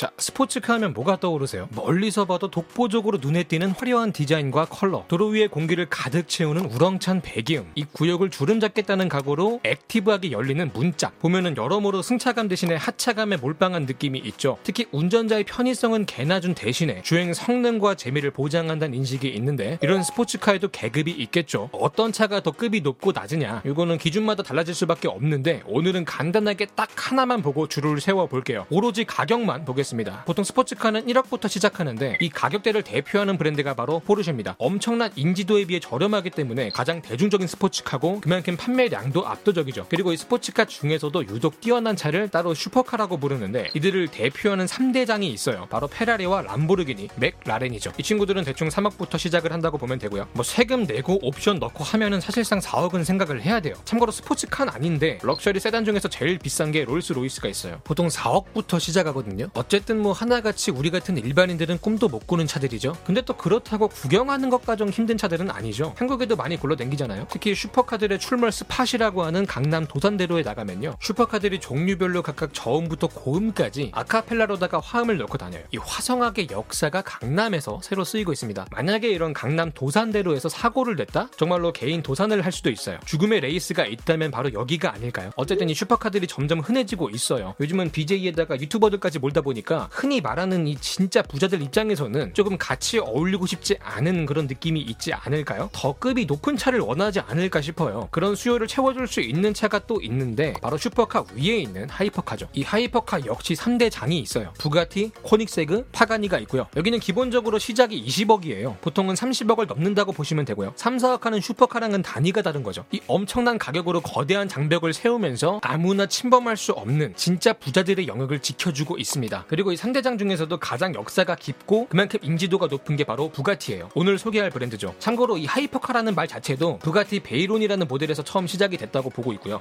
자, 스포츠카 하면 뭐가 떠오르세요? 멀리서 봐도 독보적으로 눈에 띄는 화려한 디자인과 컬러, 도로 위에 공기를 가득 채우는 우렁찬 배기음, 이 구역을 주름 잡겠다는 각오로 active하게 열리는 문짝, 보면은 여러모로 승차감 대신에 하차감에 몰빵한 느낌이 있죠. 특히 운전자의 편의성은 개나 준 대신에 주행 성능과 재미를 보장한다는 인식이 있는데 이런 스포츠카에도 계급이 있겠죠. 어떤 차가 더 급이 높고 낮으냐? 이거는 기준마다 달라질 수밖에 없는데 오늘은 간단하게 딱 하나만 보고 줄을 세워 볼게요. 오로지 가격만 보겠습니다. 있습니다. 보통 스포츠카는 1억부터 시작하는데 이 가격대를 대표하는 브랜드가 바로 포르쉐입니다. 엄청난 인지도에 비해 저렴하기 때문에 가장 대중적인 스포츠카고 그만큼 판매량도 압도적이죠. 그리고 이 스포츠카 중에서도 유독 뛰어난 차를 따로 슈퍼카라고 부르는데 이들을 대표하는 3대장이 있어요. 바로 페라리와 람보르기니, 맥라렌이죠. 이 친구들은 대충 3억부터 시작을 한다고 보면 되고요. 뭐 세금 내고 옵션 넣고 하면은 사실상 4억은 생각을 해야 돼요. 참고로 스포츠카는 아닌데 럭셔리 세단 중에서 제일 비싼 게 롤스로이스가 있어요. 보통 4억부터 시작하거든요. 어쨌든 어쨌든 뭐 하나같이 우리 같은 일반인들은 꿈도 못 꾸는 차들이죠. 근데 또 그렇다고 구경하는 것까지 힘든 차들은 아니죠. 한국에도 많이 굴러댕기잖아요. 특히 슈퍼카들의 출몰 spot이라고 하는 강남 도산대로에 나가면요. 슈퍼카들이 종류별로 각각 저음부터 고음까지 아카펠라로다가 화음을 넣고 다녀요. 이 화성학의 역사가 강남에서 새로 쓰이고 있습니다. 만약에 이런 강남 도산대로에서 사고를 냈다? 정말로 개인 도산을 할 수도 있어요. 죽음의 레이스가 있다면 바로 여기가 아닐까요? 어쨌든 이 슈퍼카들이 점점 흔해지고 있어요. 요즘은 BJ에다가 유튜버들까지 몰다 보니까 보니까 흔히 말하는 이 진짜 부자들 입장에서는 조금 같이 어울리고 싶지 않은 그런 느낌이 있지 않을까요? 더 급이 높은 차를 원하지 않을까 싶어요. 그런 수요를 채워줄 수 있는 차가 또 있는데 바로 슈퍼카 위에 있는 하이퍼카죠. 이 하이퍼카 역시 3대 장이 있어요. 부가티, 코닉세그, 파가니가 있고요. 여기는 기본적으로 시작이 20억이에요. 보통은 30억을 넘는다고 보시면 되고요. 3, 4억 하는 슈퍼카랑은 단위가 다른 거죠. 이 엄청난 가격으로 거대한 장벽을 세우면서 아무나 침범할 수 없는 진짜 부자들의 영역을 지켜주고 있습니다. 그리고 이 3대장 중에서도 가장 역사가 깊고 그만큼 인지도가 높은 게 바로 부가티예요. 오늘 소개할 브랜드죠. 참고로 이 하이퍼카라는 말 자체도 부가티 베이론이라는 모델에서 처음 시작이 됐다고 보고 있고요.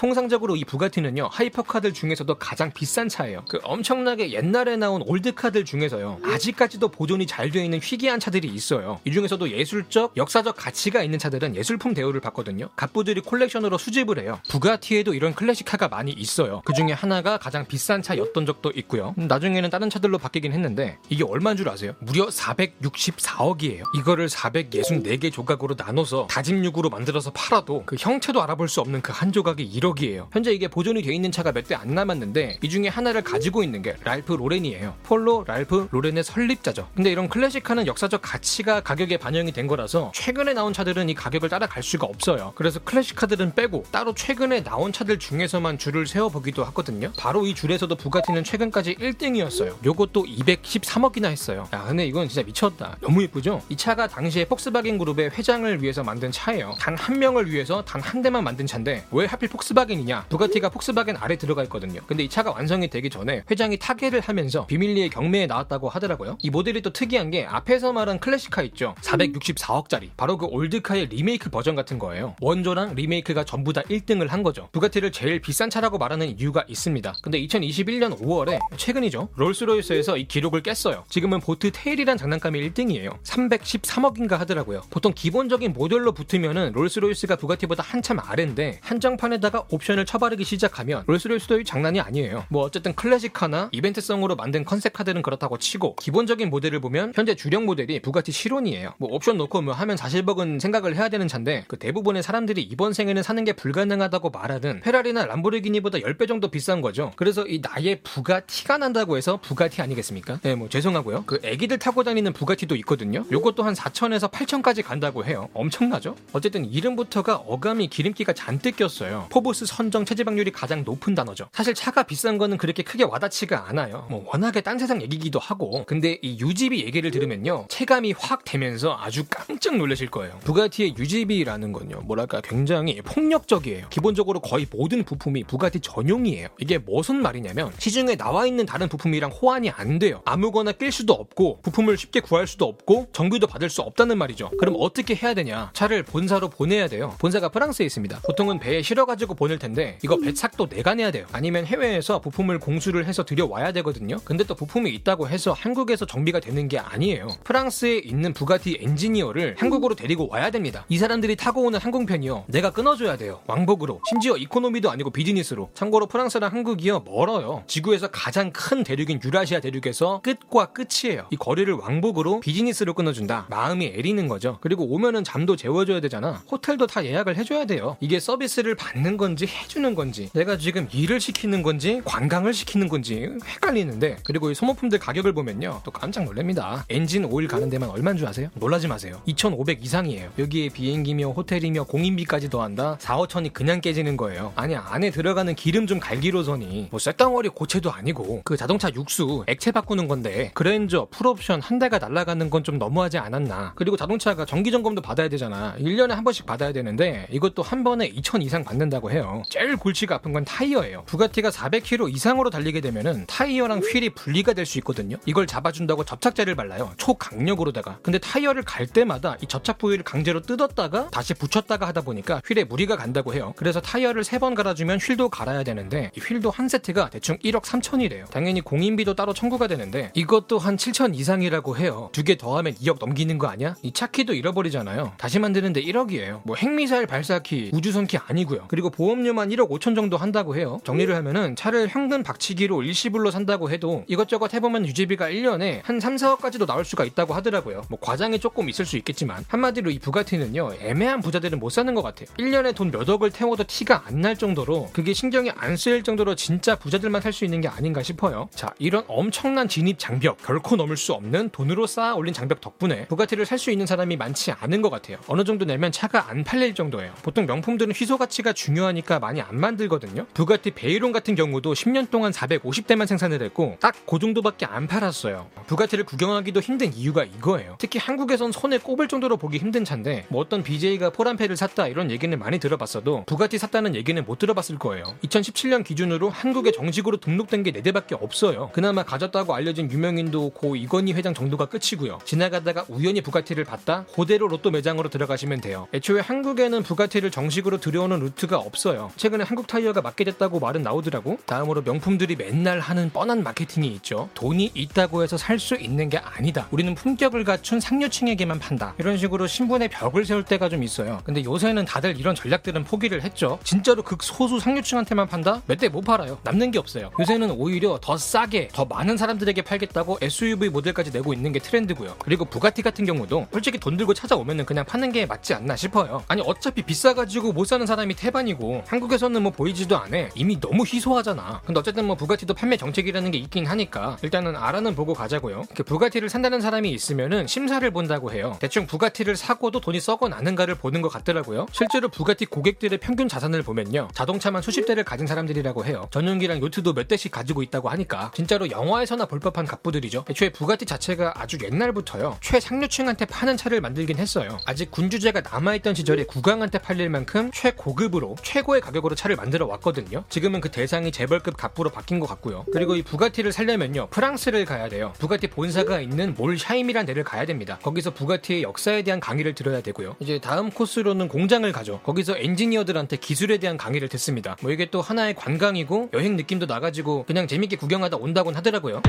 통상적으로 이 부가티는요 하이퍼카들 중에서도 가장 비싼 차예요. 그 엄청나게 옛날에 나온 올드카들 중에서요 아직까지도 보존이 잘 되어 있는 희귀한 차들이 있어요. 이 중에서도 예술적, 역사적 가치가 있는 차들은 예술품 대우를 받거든요. 갑부들이 콜렉션으로 수집을 해요. 부가티에도 이런 클래식카가 많이 있어요. 그 중에 하나가 가장 비싼 차였던 적도 있고요. 음, 나중에는 다른 차들로 바뀌긴 했는데 이게 얼마인 줄 아세요? 무려 464억이에요. 이거를 464개 조각으로 나눠서 다짐육으로 만들어서 팔아도 그 형체도 알아볼 수 없는 그 한 조각이 1억 1억이에요. 현재 이게 보존이 되어 있는 차가 몇 대 안 남았는데 이 중에 하나를 가지고 있는 게 랄프 로렌이에요. 폴로 랄프 로렌의 설립자죠. 근데 이런 클래식카는 역사적 가치가 가격에 반영이 된 거라서 최근에 나온 차들은 이 가격을 따라갈 수가 없어요. 그래서 클래식카들은 빼고 따로 최근에 나온 차들 중에서만 줄을 세워보기도 하거든요. 바로 이 줄에서도 부가티는 최근까지 1등이었어요. 요것도 213억이나 했어요. 야 근데 이건 진짜 미쳤다. 너무 예쁘죠? 이 차가 당시에 폭스바겐 그룹의 회장을 위해서 만든 차예요. 단 한 명을 위해서 단 한 대만 만든 차인데 왜 하필 폭스바겐 폭스바겐이냐? 부가티가 폭스바겐 아래 들어가 있거든요. 근데 이 차가 완성이 되기 전에 회장이 타계를 하면서 비밀리에 경매에 나왔다고 하더라고요. 이 모델이 또 특이한 게 앞에서 말한 클래식카 있죠. 464억짜리. 바로 그 올드카의 리메이크 버전 같은 거예요. 원조랑 리메이크가 전부 다 1등을 한 거죠. 부가티를 제일 비싼 차라고 말하는 이유가 있습니다. 근데 2021년 5월에 최근이죠. 롤스로이스에서 이 기록을 깼어요. 지금은 보트 테일이란 장난감이 1등이에요. 313억인가 하더라고요. 보통 기본적인 모델로 붙으면은 롤스로이스가 부가티보다 한참 아래인데 한정판에다가 옵션을 처바르기 시작하면 롤스로이스도 장난이 아니에요. 뭐 어쨌든 클래식카나 이벤트성으로 만든 컨셉 카들은 그렇다고 치고 기본적인 모델을 보면 현재 주력 모델이 부가티 시론이에요. 뭐 옵션 넣고 뭐 하면 40억은 생각을 해야 되는 차인데 그 대부분의 사람들이 이번 생에는 사는 게 불가능하다고 말하는 페라리나 람보르기니보다 10배 정도 비싼 거죠. 그래서 이 나의 부티가 난다고 해서 부가티 아니겠습니까? 네, 뭐 죄송하고요. 그 애기들 타고 다니는 부가티도 있거든요. 요것도 한 4천에서 8천까지 간다고 해요. 엄청나죠? 어쨌든 이름부터가 어감이 기름기가 잔뜩 꼈어요. 포브스 코스 선정 체지방률이 가장 높은 단어죠. 사실 차가 비싼 거는 그렇게 크게 와닿지가 않아요. 뭐 워낙에 딴 세상 얘기기도 하고. 근데 이 유지비 얘기를 들으면요. 체감이 확 되면서 아주 깜짝 놀라실 거예요. 부가티의 유지비라는 건요. 뭐랄까 굉장히 폭력적이에요. 기본적으로 거의 모든 부품이 부가티 전용이에요. 이게 무슨 말이냐면 시중에 나와 있는 다른 부품이랑 호환이 안 돼요. 아무거나 낄 수도 없고 부품을 쉽게 구할 수도 없고 정비도 받을 수 없다는 말이죠. 그럼 어떻게 해야 되냐? 차를 본사로 보내야 돼요. 본사가 프랑스에 있습니다. 보통은 배에 실어가지고 보내 돈일 텐데 이거 뱃삯도 내가 내야 돼요. 아니면 해외에서 부품을 공수를 해서 들여와야 되거든요. 근데 또 부품이 있다고 해서 한국에서 정비가 되는 게 아니에요. 프랑스에 있는 부가티 엔지니어를 한국으로 데리고 와야 됩니다. 이 사람들이 타고 오는 항공편이요. 내가 끊어줘야 돼요. 왕복으로. 심지어 이코노미도 아니고 비즈니스로. 참고로 프랑스랑 한국이요 멀어요. 지구에서 가장 큰 대륙인 유라시아 대륙에서 끝과 끝이에요. 이 거리를 왕복으로 비즈니스로 끊어준다. 마음이 애리는 거죠. 그리고 오면은 잠도 재워줘야 되잖아. 호텔도 다 예약을 해줘야 돼요. 이게 서비스를 받는 건지 해주는 건지 내가 지금 일을 시키는 건지 관광을 시키는 건지 헷갈리는데 그리고 이 소모품들 가격을 보면요 또 깜짝 놀랍니다. 엔진 오일 가는 데만 얼마인 줄 아세요? 놀라지 마세요. 2,500 이상이에요. 여기에 비행기며 호텔이며 공임비까지 더한다 4, 5천이 그냥 깨지는 거예요. 아니 안에 들어가는 기름 좀 갈기로서니 뭐 쇳덩어리 고체도 아니고 그 자동차 육수 액체 바꾸는 건데 그랜저 풀옵션 한 대가 날아가는 건 좀 너무하지 않았나. 그리고 자동차가 정기 점검도 받아야 되잖아. 1년에 한 번씩 받아야 되는데 이것도 한 번에 2천 이상 받는다고 해요. 제일 골치가 아픈 건 타이어예요. 부가티가 400km 이상으로 달리게 되면은 타이어랑 휠이 분리가 될 수 있거든요. 이걸 잡아준다고 접착제를 발라요. 초강력으로다가. 근데 타이어를 갈 때마다 이 접착 부위를 강제로 뜯었다가 다시 붙였다가 하다 보니까 휠에 무리가 간다고 해요. 그래서 타이어를 세번 갈아주면 휠도 갈아야 되는데 이 휠도 한 세트가 대충 1억 3천이래요. 당연히 공임비도 따로 청구가 되는데 이것도 한 7천 이상이라고 해요. 두 개 더하면 2억 넘기는 거 아니야? 이 차키도 잃어버리잖아요. 다시 만드는데 1억이에요. 뭐 핵미사일 발사키, 우주선키 아니고요. 그리고 보험 료만 1억 5천 정도 한다고 해요. 정리를 하면은 차를 현금 박치기로 일시불로 산다고 해도 이것저것 해보면 유지비가 1년에 한 3, 4억까지도 나올 수가 있다고 하더라고요. 뭐 과장이 조금 있을 수 있겠지만 한마디로 이 부가티는요 애매한 부자들은 못 사는 것 같아요. 1년에 돈 몇 억을 태워도 티가 안 날 정도로 그게 신경이 안 쓰일 정도로 진짜 부자들만 살 수 있는 게 아닌가 싶어요. 자 이런 엄청난 진입 장벽 결코 넘을 수 없는 돈으로 쌓아 올린 장벽 덕분에 부가티를 살 수 있는 사람이 많지 않은 것 같아요. 어느 정도 내면 차가 안 팔릴 정도예요. 보통 명품들은 희소 가치가 중요하니 까 많이 안 만들거든요. 부가티 베이론 같은 경우도 10년 동안 450대만 생산을 했고 딱 그 정도밖에 안 팔았어요. 부가티를 구경하기도 힘든 이유가 이거예요. 특히 한국에선 손에 꼽을 정도로 보기 힘든 차인데 뭐 어떤 BJ가 포란페를 샀다 이런 얘기는 많이 들어봤어도 부가티 샀다는 얘기는 못 들어봤을 거예요. 2017년 기준으로 한국에 정식으로 등록된 게 4대밖에 없어요. 그나마 가졌다고 알려진 유명인도 고 이건희 회장 정도가 끝이고요. 지나가다가 우연히 부가티를 봤다? 그대로 로또 매장으로 들어가시면 돼요. 애초에 한국에는 부가티를 정식으로 들여오는 루트가 없어요. 최근에 한국 타이어가 맞게 됐다고 말은 나오더라고. 다음으로 명품들이 맨날 하는 뻔한 마케팅이 있죠. 돈이 있다고 해서 살 수 있는 게 아니다. 우리는 품격을 갖춘 상류층에게만 판다. 이런 식으로 신분의 벽을 세울 때가 좀 있어요. 근데 요새는 다들 이런 전략들은 포기를 했죠. 진짜로 극소수 상류층한테만 판다? 몇 대 못 팔아요. 남는 게 없어요. 요새는 오히려 더 싸게, 더 많은 사람들에게 팔겠다고 SUV 모델까지 내고 있는 게 트렌드고요. 그리고 부가티 같은 경우도 솔직히 돈 들고 찾아오면은 그냥 파는 게 맞지 않나 싶어요. 아니 어차피 비싸가지고 못 사는 사람이 태반이고 한국에서는 뭐 보이지도 않아. 이미 너무 희소하잖아. 근데 어쨌든 뭐 부가티도 판매 정책이라는 게 있긴 하니까 일단은 알아는 보고 가자고요. 그 부가티를 산다는 사람이 있으면은 심사를 본다고 해요. 대충 부가티를 사고도 돈이 썩어 나는가를 보는 것 같더라고요. 실제로 부가티 고객들의 평균 자산을 보면요. 자동차만 수십 대를 가진 사람들이라고 해요. 전용기랑 요트도 몇 대씩 가지고 있다고 하니까 진짜로 영화에서나 볼 법한 갑부들이죠. 애초에 부가티 자체가 아주 옛날부터요. 최상류층한테 파는 차를 만들긴 했어요. 아직 군주제가 남아있던 시절에 국왕한테 팔릴 만큼 최고급으로 최고 의 가격으로 차를 만들어 왔거든요. 지금은 그 대상이 재벌급 갑부로 바뀐 것 같고요. 그리고 이 부가티를 살려면요. 프랑스를 가야 돼요. 부가티 본사가 있는 몰샤임이란 데를 가야 됩니다. 거기서 부가티의 역사에 대한 강의를 들어야 되고요. 이제 다음 코스로는 공장을 가죠. 거기서 엔지니어들한테 기술에 대한 강의를 듣습니다. 뭐 이게 또 하나의 관광이고 여행 느낌도 나가지고 그냥 재밌게 구경하다 온다곤 하더라고요.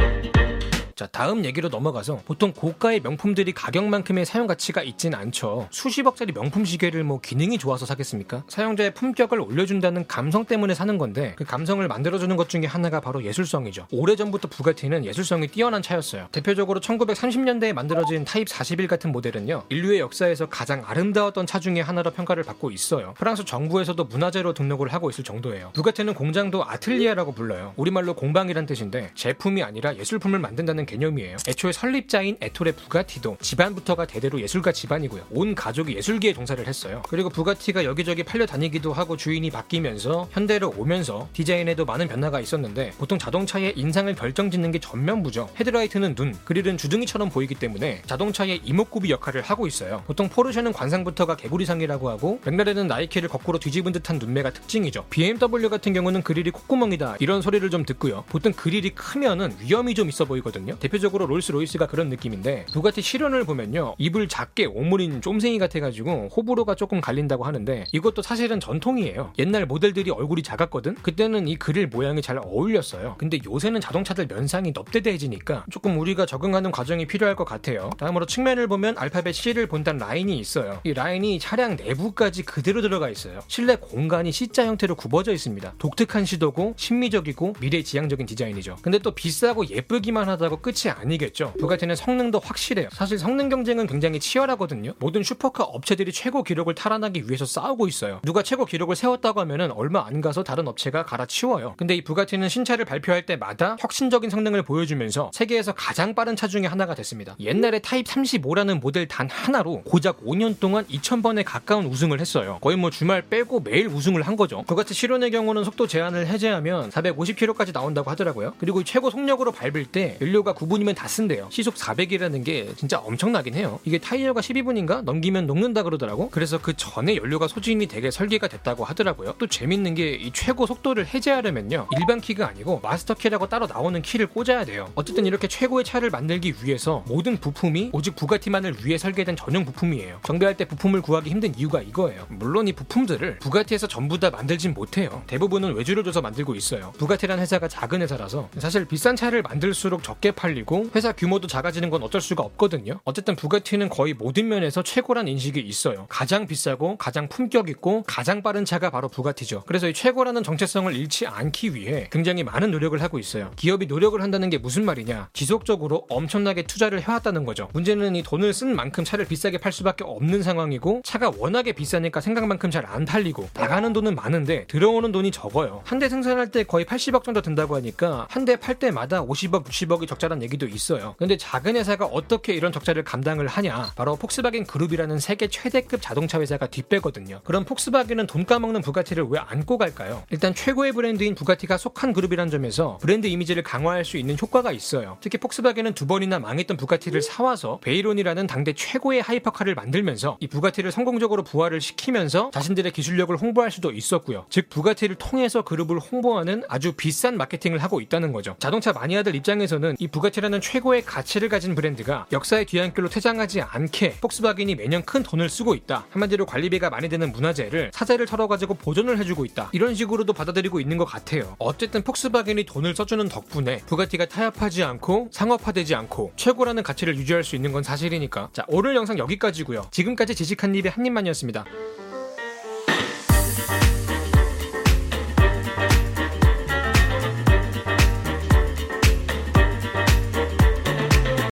자, 다음 얘기로 넘어가서 보통 고가의 명품들이 가격만큼의 사용 가치가 있진 않죠. 수십억짜리 명품 시계를 뭐 기능이 좋아서 사겠습니까? 사용자의 품격을 올려준다는 감성 때문에 사는 건데 그 감성을 만들어주는 것 중에 하나가 바로 예술성이죠. 오래전부터 부가티는 예술성이 뛰어난 차였어요. 대표적으로 1930년대에 만들어진 타입 41 같은 모델은요. 인류의 역사에서 가장 아름다웠던 차 중에 하나로 평가를 받고 있어요. 프랑스 정부에서도 문화재로 등록을 하고 있을 정도예요. 부가티는 공장도 아틀리에라고 불러요. 우리말로 공방이란 뜻인데 제품이 아니라 예술품을 만든다는 개념이에요. 애초에 설립자인 에토레 부가티도 집안부터가 대대로 예술가 집안이고요. 온 가족이 예술계에 종사를 했어요. 그리고 부가티가 여기저기 팔려 다니기도 하고 주인이 바뀌면서 현대로 오면서 디자인에도 많은 변화가 있었는데 보통 자동차의 인상을 결정짓는 게 전면부죠. 헤드라이트는 눈, 그릴은 주둥이처럼 보이기 때문에 자동차의 이목구비 역할을 하고 있어요. 보통 포르쉐는 관상부터가 개구리상이라고 하고 맥라렌은 나이키를 거꾸로 뒤집은 듯한 눈매가 특징이죠. BMW 같은 경우는 그릴이 콧구멍이다 이런 소리를 좀 듣고요. 보통 그릴이 크면은 위엄이 좀 있어 보이거든요. 대표적으로 롤스로이스가 그런 느낌인데 부가티 시론을 보면요 입을 작게 오므린 쫌생이 같아가지고 호불호가 조금 갈린다고 하는데 이것도 사실은 전통이에요. 옛날 모델들이 얼굴이 작았거든. 그때는 이 그릴 모양이 잘 어울렸어요. 근데 요새는 자동차들 면상이 넙대대해지니까 조금 우리가 적응하는 과정이 필요할 것 같아요. 다음으로 측면을 보면 알파벳 C를 본딴 라인이 있어요. 이 라인이 차량 내부까지 그대로 들어가 있어요. 실내 공간이 C자 형태로 굽어져 있습니다. 독특한 시도고 심미적이고 미래지향적인 디자인이죠. 근데 또 비싸고 예쁘기만 하다고 끝이 아니겠죠. 부가티는 성능도 확실해요. 사실 성능 경쟁은 굉장히 치열하거든요. 모든 슈퍼카 업체들이 최고 기록을 탈환하기 위해서 싸우고 있어요. 누가 최고 기록을 세웠다고 하면은 얼마 안 가서 다른 업체가 갈아치워요. 근데 이 부가티는 신차를 발표할 때마다 혁신적인 성능을 보여주면서 세계에서 가장 빠른 차 중에 하나가 됐습니다. 옛날에 타입 35라는 모델 단 하나로 고작 5년 동안 2,000번에 가까운 우승을 했어요. 거의 뭐 주말 빼고 매일 우승을 한 거죠. 부가티 시론의 경우는 속도 제한을 해제하면 450km까지 나온다고 하더라고요. 그리고 최고 속력으로 밟을 때 연료가 9분이면 다 쓴대요. 시속 400이라는 게 진짜 엄청나긴 해요. 이게 타이어가 12분인가 넘기면 녹는다 그러더라고. 그래서 그 전에 연료가 소진이 되게 설계가 됐다고 하더라고요. 또 재밌는 게 이 최고 속도를 해제하려면요. 일반 키가 아니고 마스터 키라고 따로 나오는 키를 꽂아야 돼요. 어쨌든 이렇게 최고의 차를 만들기 위해서 모든 부품이 오직 부가티만을 위해 설계된 전용 부품이에요. 정비할 때 부품을 구하기 힘든 이유가 이거예요. 물론 이 부품들을 부가티에서 전부 다 만들진 못해요. 대부분은 외주를 줘서 만들고 있어요. 부가티란 회사가 작은 회사라서 사실 비싼 차를 만들수록 적게 팔리고 회사 규모도 작아지는 건 어쩔 수가 없거든요. 어쨌든 부가티는 거의 모든 면에서 최고란 인식이 있어요. 가장 비싸고 가장 품격 있고 가장 빠른 차가 바로 부가티죠. 그래서 이 최고라는 정체성을 잃지 않기 위해 굉장히 많은 노력을 하고 있어요. 기업이 노력을 한다는 게 무슨 말이냐? 지속적으로 엄청나게 투자를 해왔다는 거죠. 문제는 이 돈을 쓴 만큼 차를 비싸게 팔 수밖에 없는 상황이고 차가 워낙에 비싸니까 생각만큼 잘 안 팔리고 나가는 돈은 많은데 들어오는 돈이 적어요. 한 대 생산할 때 거의 80억 정도 든다고 하니까 한 대 팔 때마다 50억, 60억이 적자 란 얘기도 있어요. 근데 작은 회사가 어떻게 이런 적자를 감당을 하냐? 바로 폭스바겐 그룹이라는 세계 최대급 자동차 회사가 뒷배거든요. 그럼 폭스바겐은 돈 까먹는 부가티를 왜 안고 갈까요? 일단 최고의 브랜드인 부가티가 속한 그룹이란 점에서 브랜드 이미지를 강화할 수 있는 효과가 있어요. 특히 폭스바겐은 두 번이나 망했던 부가티를 사와서 베이론이라는 당대 최고의 hypercar를 만들면서 이 부가티를 성공적으로 부활을 시키면서 자신들의 기술력을 홍보할 수도 있었고요. 즉 부가티를 통해서 그룹을 홍보하는 아주 비싼 마케팅을 하고 있다는 거죠. 자동차 마니아들 입장에서는 이 부가티라는 최고의 가치를 가진 브랜드가 역사의 뒤안길로 퇴장하지 않게 폭스바겐이 매년 큰 돈을 쓰고 있다. 한마디로 관리비가 많이 드는 문화재를 사재를 털어가지고 보존을 해주고 있다. 이런 식으로도 받아들이고 있는 것 같아요. 어쨌든 폭스바겐이 돈을 써주는 덕분에 부가티가 타협하지 않고 상업화되지 않고 최고라는 가치를 유지할 수 있는 건 사실이니까. 자 오늘 영상 여기까지고요. 지금까지 지식한 입의 한 입만이었습니다.